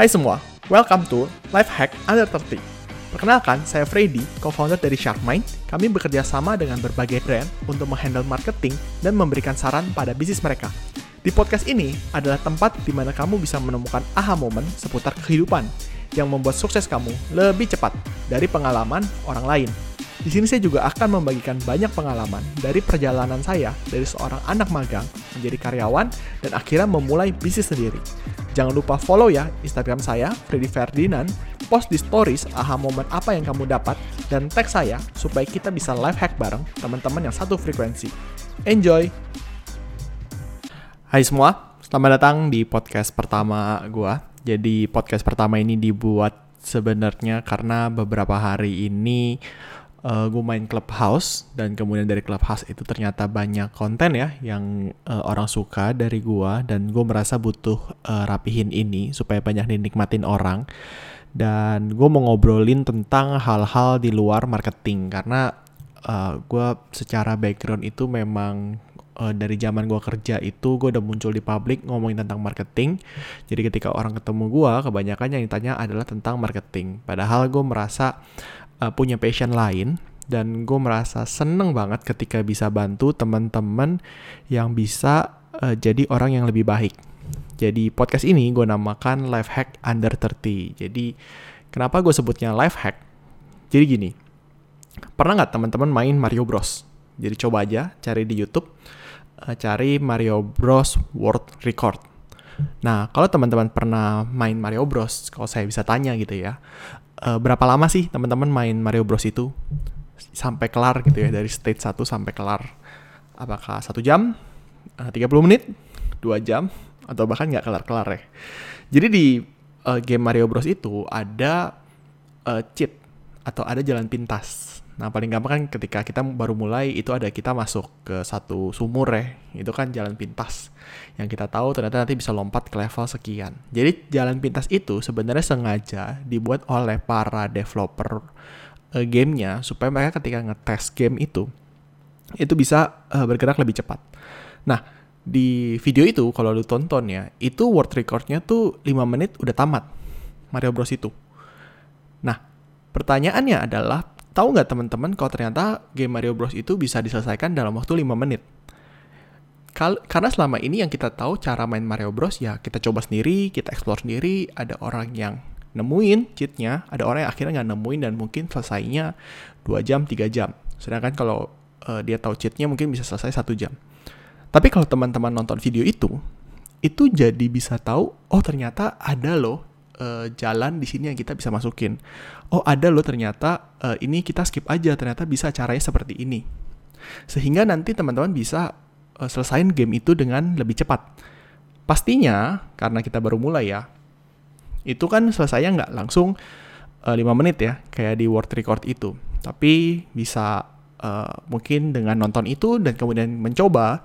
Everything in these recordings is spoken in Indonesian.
Hai semua, welcome to Life Hack Under 30. Perkenalkan, saya Freddy, co-founder dari Sharkmind. Kami bekerja sama dengan berbagai brand untuk menghandle marketing dan memberikan saran pada bisnis mereka. Di podcast ini adalah tempat di mana kamu bisa menemukan aha moment seputar kehidupan yang membuat sukses kamu lebih cepat dari pengalaman orang lain. Di sini saya juga akan membagikan banyak pengalaman dari perjalanan saya dari seorang anak magang menjadi karyawan dan akhirnya memulai bisnis sendiri. Jangan lupa follow ya Instagram saya, Freddy Ferdinand, post di stories aha momen apa yang kamu dapat, dan tag saya supaya kita bisa live hack bareng teman-teman yang satu frekuensi. Enjoy! Hai semua, selamat datang di podcast pertama gua. Jadi podcast pertama ini dibuat sebenarnya karena beberapa hari ini uh, gue main clubhouse dan kemudian dari clubhouse itu ternyata banyak konten ya yang uh, orang suka dari gue dan gue merasa butuh uh, rapihin ini supaya banyak dinikmatin orang dan gue mau ngobrolin tentang hal-hal di luar marketing karena uh, gue secara background itu memang uh, dari zaman gue kerja itu gue udah muncul di publik ngomongin tentang marketing. Jadi ketika orang ketemu gue, kebanyakan yang ditanya adalah tentang marketing. Padahal gue merasa uh, punya passion lain dan gue merasa seneng banget ketika bisa bantu teman-teman yang bisa uh, jadi orang yang lebih baik. Jadi podcast ini gue namakan Life Hack Under 30. Jadi kenapa gue sebutnya Life Hack? Jadi gini, pernah nggak teman-teman main Mario Bros? Jadi coba aja cari di YouTube, uh, cari Mario Bros World Record. Nah, kalau teman-teman pernah main Mario Bros, kalau saya bisa tanya gitu ya, uh, berapa lama sih teman-teman main Mario Bros itu? Sampai kelar gitu ya dari stage 1 sampai kelar. Apakah satu jam? Eh, uh, 30 menit? Dua jam? Atau bahkan nggak kelar-kelar ya? Jadi di uh, game Mario Bros itu ada uh, cheat atau ada jalan pintas Nah paling gampang kan ketika kita baru mulai itu ada kita masuk ke satu sumur ya, itu kan jalan pintas. Yang kita tahu ternyata nanti bisa lompat ke level sekian. Jadi jalan pintas itu sebenarnya sengaja dibuat oleh para developer uh, gamenya supaya mereka ketika ngetes game itu itu bisa uh, bergerak lebih cepat. Nah di video itu kalau lu tonton ya itu world recordnya tuh 5 menit udah tamat Mario Bros itu. Nah pertanyaannya adalah Tahu nggak teman-teman kalau ternyata game Mario Bros itu bisa diselesaikan dalam waktu 5 menit? Kal karena selama ini yang kita tahu cara main Mario Bros ya kita coba sendiri, kita explore sendiri, ada orang yang nemuin cheatnya, ada orang yang akhirnya nggak nemuin dan mungkin selesainya 2 jam, 3 jam. Sedangkan kalau uh, dia tahu cheatnya mungkin bisa selesai satu jam. Tapi kalau teman-teman nonton video itu, itu jadi bisa tahu, oh ternyata ada loh uh, jalan di sini yang kita bisa masukin. Oh ada loh ternyata uh, ini kita skip aja ternyata bisa caranya seperti ini. Sehingga nanti teman-teman bisa uh, selesain game itu dengan lebih cepat. Pastinya karena kita baru mulai ya, itu kan selesainya nggak langsung uh, 5 menit ya kayak di world record itu. Tapi bisa uh, mungkin dengan nonton itu dan kemudian mencoba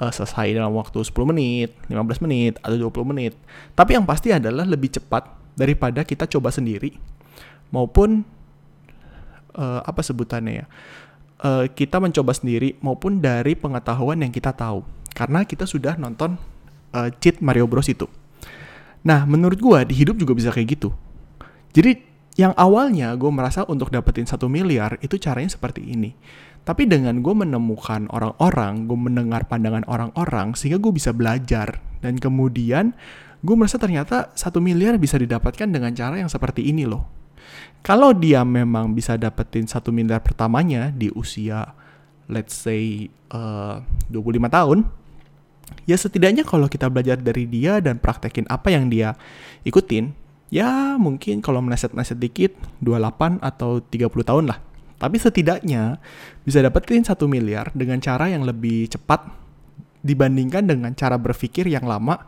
uh, selesai dalam waktu 10 menit, 15 menit, atau 20 menit. Tapi yang pasti adalah lebih cepat daripada kita coba sendiri maupun uh, apa sebutannya ya. Uh, kita mencoba sendiri maupun dari pengetahuan yang kita tahu. Karena kita sudah nonton uh, cheat Mario Bros itu. Nah, menurut gue di hidup juga bisa kayak gitu. Jadi yang awalnya gue merasa untuk dapetin satu miliar itu caranya seperti ini. Tapi dengan gue menemukan orang-orang, gue mendengar pandangan orang-orang, sehingga gue bisa belajar. Dan kemudian gue merasa ternyata satu miliar bisa didapatkan dengan cara yang seperti ini loh. Kalau dia memang bisa dapetin satu miliar pertamanya di usia, let's say, uh, 25 tahun, ya setidaknya kalau kita belajar dari dia dan praktekin apa yang dia ikutin, ya mungkin kalau meleset-meleset dikit, 28 atau 30 tahun lah tapi setidaknya bisa dapetin satu miliar dengan cara yang lebih cepat dibandingkan dengan cara berpikir yang lama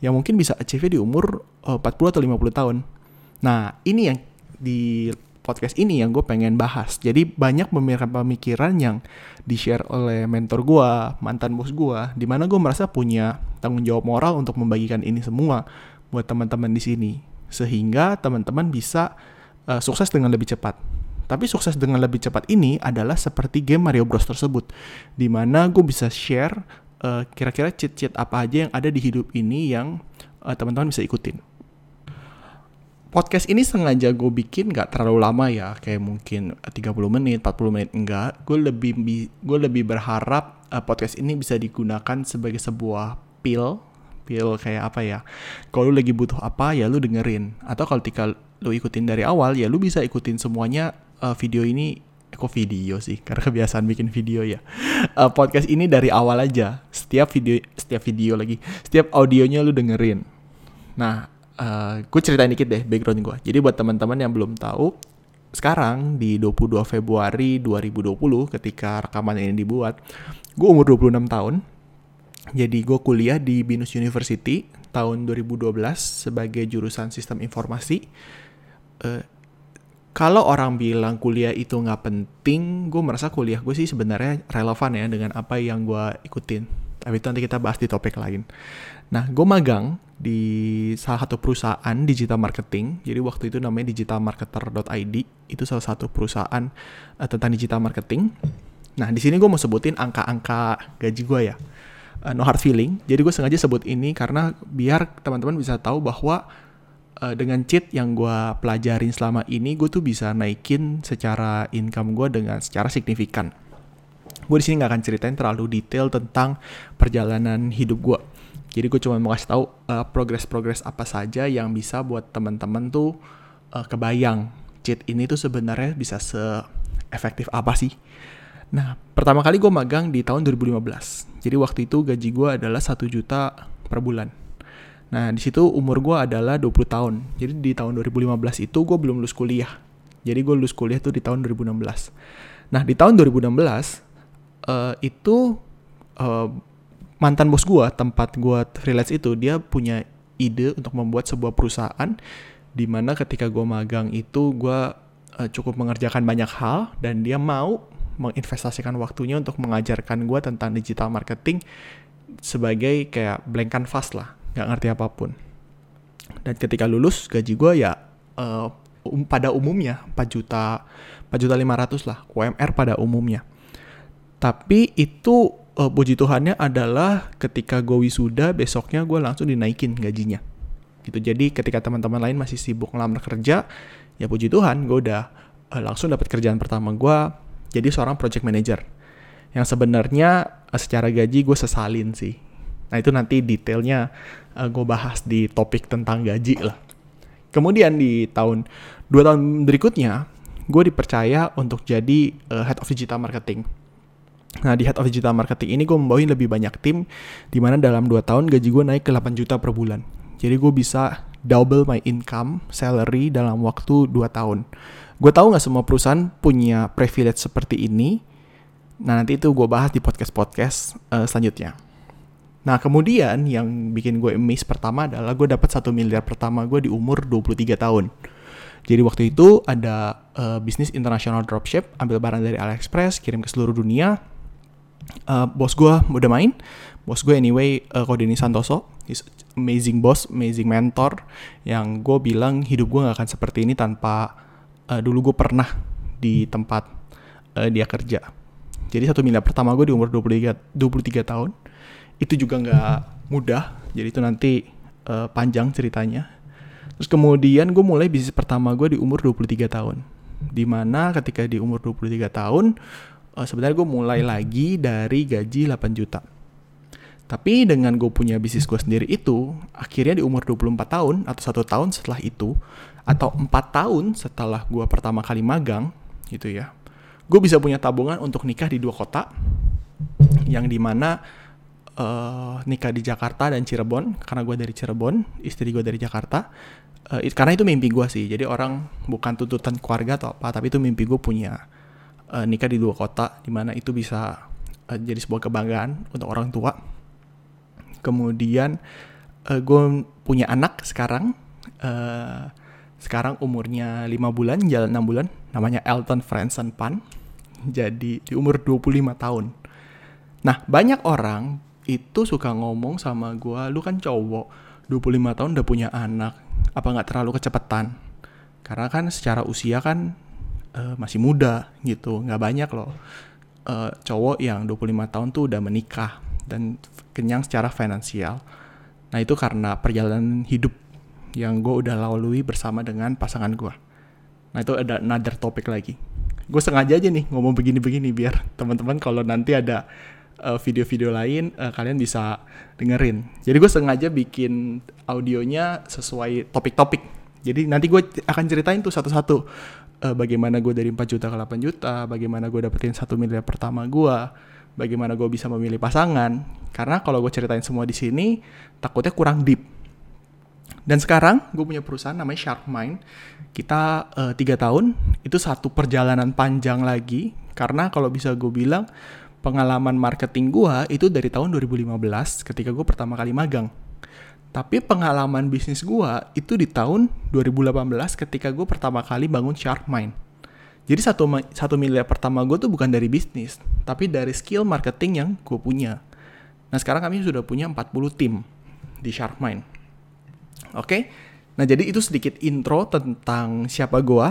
yang mungkin bisa achieve di umur uh, 40 atau 50 tahun. Nah, ini yang di podcast ini yang gue pengen bahas. Jadi banyak pemikiran-pemikiran yang di-share oleh mentor gue, mantan bos gue, di mana gue merasa punya tanggung jawab moral untuk membagikan ini semua buat teman-teman di sini. Sehingga teman-teman bisa uh, sukses dengan lebih cepat. Tapi sukses dengan lebih cepat ini adalah seperti game Mario Bros tersebut, di mana gue bisa share uh, kira-kira cheat-cheat apa aja yang ada di hidup ini yang uh, teman-teman bisa ikutin. podcast ini sengaja gue bikin gak terlalu lama ya, kayak mungkin 30 menit, 40 menit enggak. Gue lebih gue lebih berharap uh, podcast ini bisa digunakan sebagai sebuah pil, pil kayak apa ya? Kalau lu lagi butuh apa ya lu dengerin. Atau kalau tika lu ikutin dari awal ya lu bisa ikutin semuanya uh, video ini eh, kok video sih karena kebiasaan bikin video ya uh, podcast ini dari awal aja setiap video setiap video lagi setiap audionya lu dengerin nah uh, gue ceritain dikit deh background gue. Jadi buat teman-teman yang belum tahu, sekarang di 22 Februari 2020 ketika rekaman ini dibuat, gue umur 26 tahun. Jadi gue kuliah di Binus University tahun 2012 sebagai jurusan Sistem Informasi. Kalau orang bilang kuliah itu nggak penting, gue merasa kuliah gue sih sebenarnya relevan ya dengan apa yang gue ikutin. Tapi itu nanti kita bahas di topik lain. Nah, gue magang di salah satu perusahaan digital marketing. Jadi waktu itu namanya digitalmarketer.id. Itu salah satu perusahaan uh, tentang digital marketing. Nah, di sini gue mau sebutin angka-angka gaji gue ya. Uh, no hard feeling. Jadi gue sengaja sebut ini karena biar teman-teman bisa tahu bahwa uh, dengan cheat yang gue pelajarin selama ini, gue tuh bisa naikin secara income gue dengan secara signifikan. Gue di sini nggak akan ceritain terlalu detail tentang perjalanan hidup gue jadi gue cuma mau kasih tahu uh, progres-progres apa saja yang bisa buat teman-teman tuh uh, kebayang cheat ini tuh sebenarnya bisa se-efektif apa sih. Nah, pertama kali gue magang di tahun 2015. Jadi waktu itu gaji gue adalah 1 juta per bulan. Nah, di situ umur gue adalah 20 tahun. Jadi di tahun 2015 itu gue belum lulus kuliah. Jadi gue lulus kuliah tuh di tahun 2016. Nah, di tahun 2016 uh, itu uh, mantan bos gue tempat gue freelance itu dia punya ide untuk membuat sebuah perusahaan di mana ketika gue magang itu gue uh, cukup mengerjakan banyak hal dan dia mau menginvestasikan waktunya untuk mengajarkan gue tentang digital marketing sebagai kayak blank canvas lah nggak ngerti apa pun. Dan ketika lulus gaji gue ya uh, um, pada umumnya 4 juta 4 juta 500 lah UMR pada umumnya. Tapi itu uh, puji Tuhannya adalah ketika gue wisuda besoknya gue langsung dinaikin gajinya. Gitu. Jadi ketika teman-teman lain masih sibuk ngelamar kerja ya puji Tuhan gue udah uh, langsung dapat kerjaan pertama gue jadi seorang project manager. Yang sebenarnya secara gaji gue sesalin sih nah itu nanti detailnya uh, gue bahas di topik tentang gaji lah. Kemudian di tahun dua tahun berikutnya gue dipercaya untuk jadi uh, head of digital marketing. Nah di Head of Digital Marketing ini gue membawain lebih banyak tim Di mana dalam 2 tahun gaji gue naik ke 8 juta per bulan. Jadi gue bisa double my income, salary dalam waktu 2 tahun. Gue tahu gak semua perusahaan punya privilege seperti ini? Nah nanti itu gue bahas di podcast-podcast uh, selanjutnya Nah kemudian yang bikin gue emis pertama adalah gue dapat 1 miliar pertama gue di umur 23 tahun. Jadi waktu itu ada uh, bisnis internasional dropship, ambil barang dari AliExpress, kirim ke seluruh dunia, uh, bos gue udah main. Bos gue anyway uh, kode ini Santoso. He's amazing boss amazing mentor yang gue bilang hidup gue gak akan seperti ini tanpa uh, dulu gue pernah di tempat uh, dia kerja. Jadi satu miliar pertama gue di umur 23, 23 tahun itu juga nggak mudah. Jadi itu nanti uh, panjang ceritanya. Terus kemudian gue mulai bisnis pertama gue di umur 23 tahun. Di mana ketika di umur 23 tahun uh, sebenarnya gue mulai lagi dari gaji 8 juta. Tapi dengan gue punya bisnis gue sendiri itu, akhirnya di umur 24 tahun atau satu tahun setelah itu, atau empat tahun setelah gue pertama kali magang, gitu ya, gue bisa punya tabungan untuk nikah di dua kota, yang di mana uh, nikah di Jakarta dan Cirebon, karena gue dari Cirebon, istri gue dari Jakarta, uh, karena itu mimpi gue sih, jadi orang bukan tuntutan keluarga atau apa, tapi itu mimpi gue punya uh, nikah di dua kota di mana itu bisa uh, jadi sebuah kebanggaan untuk orang tua. Kemudian uh, gue punya anak sekarang uh, sekarang umurnya 5 bulan, jalan 6 bulan, namanya Elton Franson Pan. Jadi di umur 25 tahun. Nah, banyak orang itu suka ngomong sama gue, lu kan cowok, 25 tahun udah punya anak, apa nggak terlalu kecepatan? Karena kan secara usia kan uh, masih muda gitu nggak banyak loh uh, cowok yang 25 tahun tuh udah menikah dan kenyang secara finansial nah itu karena perjalanan hidup yang gue udah lalui bersama dengan pasangan gue. Nah itu ada another topik lagi. Gue sengaja aja nih ngomong begini-begini biar teman-teman kalau nanti ada uh, video-video lain uh, kalian bisa dengerin. Jadi gue sengaja bikin audionya sesuai topik-topik. Jadi nanti gue akan ceritain tuh satu-satu uh, bagaimana gue dari 4 juta ke 8 juta, bagaimana gue dapetin satu miliar pertama gue, bagaimana gue bisa memilih pasangan. Karena kalau gue ceritain semua di sini, takutnya kurang deep. Dan sekarang gue punya perusahaan namanya Shark Mind. Kita uh, tiga tahun, itu satu perjalanan panjang lagi. Karena kalau bisa gue bilang, pengalaman marketing gue itu dari tahun 2015 ketika gue pertama kali magang. Tapi pengalaman bisnis gue itu di tahun 2018 ketika gue pertama kali bangun Shark Mind. Jadi satu, satu miliar pertama gue tuh bukan dari bisnis, tapi dari skill marketing yang gue punya. Nah sekarang kami sudah punya 40 tim di Sharkmind. Oke, nah jadi itu sedikit intro tentang siapa gue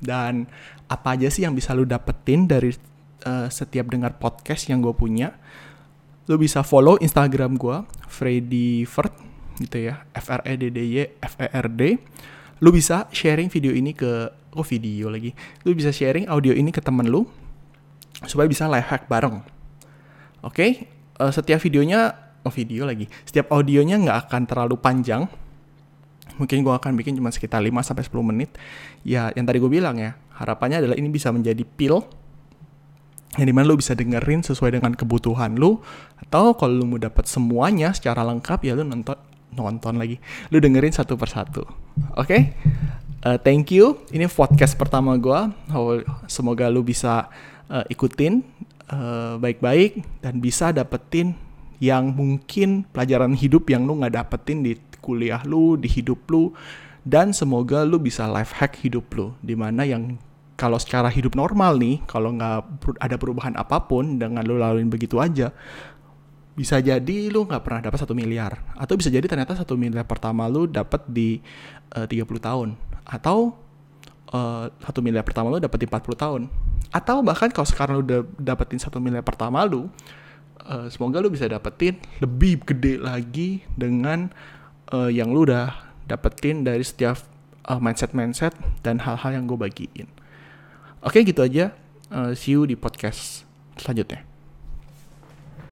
dan apa aja sih yang bisa lu dapetin dari uh, setiap dengar podcast yang gue punya. Lu bisa follow Instagram gue, Freddy Ferd, gitu ya, F R E D D Y F E R D. Lu bisa sharing video ini ke oh video lagi lu bisa sharing audio ini ke temen lu supaya bisa live hack bareng oke okay? uh, eh, setiap videonya oh video lagi setiap audionya nggak akan terlalu panjang mungkin gue akan bikin cuma sekitar 5 sampai 10 menit ya yang tadi gue bilang ya harapannya adalah ini bisa menjadi pil yang di mana lu bisa dengerin sesuai dengan kebutuhan lu atau kalau lu mau dapat semuanya secara lengkap ya lu nonton nonton lagi lu dengerin satu persatu oke okay? uh, thank you. Ini podcast pertama gue. Semoga lu bisa uh, ikutin uh, baik-baik dan bisa dapetin yang mungkin pelajaran hidup yang lu nggak dapetin di kuliah lu, di hidup lu. Dan semoga lu bisa life hack hidup lu. Di mana yang kalau secara hidup normal nih, kalau nggak ada perubahan apa pun dengan lu laluin begitu aja, bisa jadi lu nggak pernah dapat satu miliar. Atau bisa jadi ternyata satu miliar pertama lu dapat di uh, 30 tahun. Atau eh, satu uh, miliar pertama lu dapetin 40 tahun. Atau bahkan kalau sekarang lu udah dapetin satu miliar pertama lu uh, semoga lu bisa dapetin lebih gede lagi dengan uh, yang lu udah dapetin dari setiap uh, mindset mindset dan hal-hal yang gue bagiin oke gitu aja. Uh, see you di podcast selanjutnya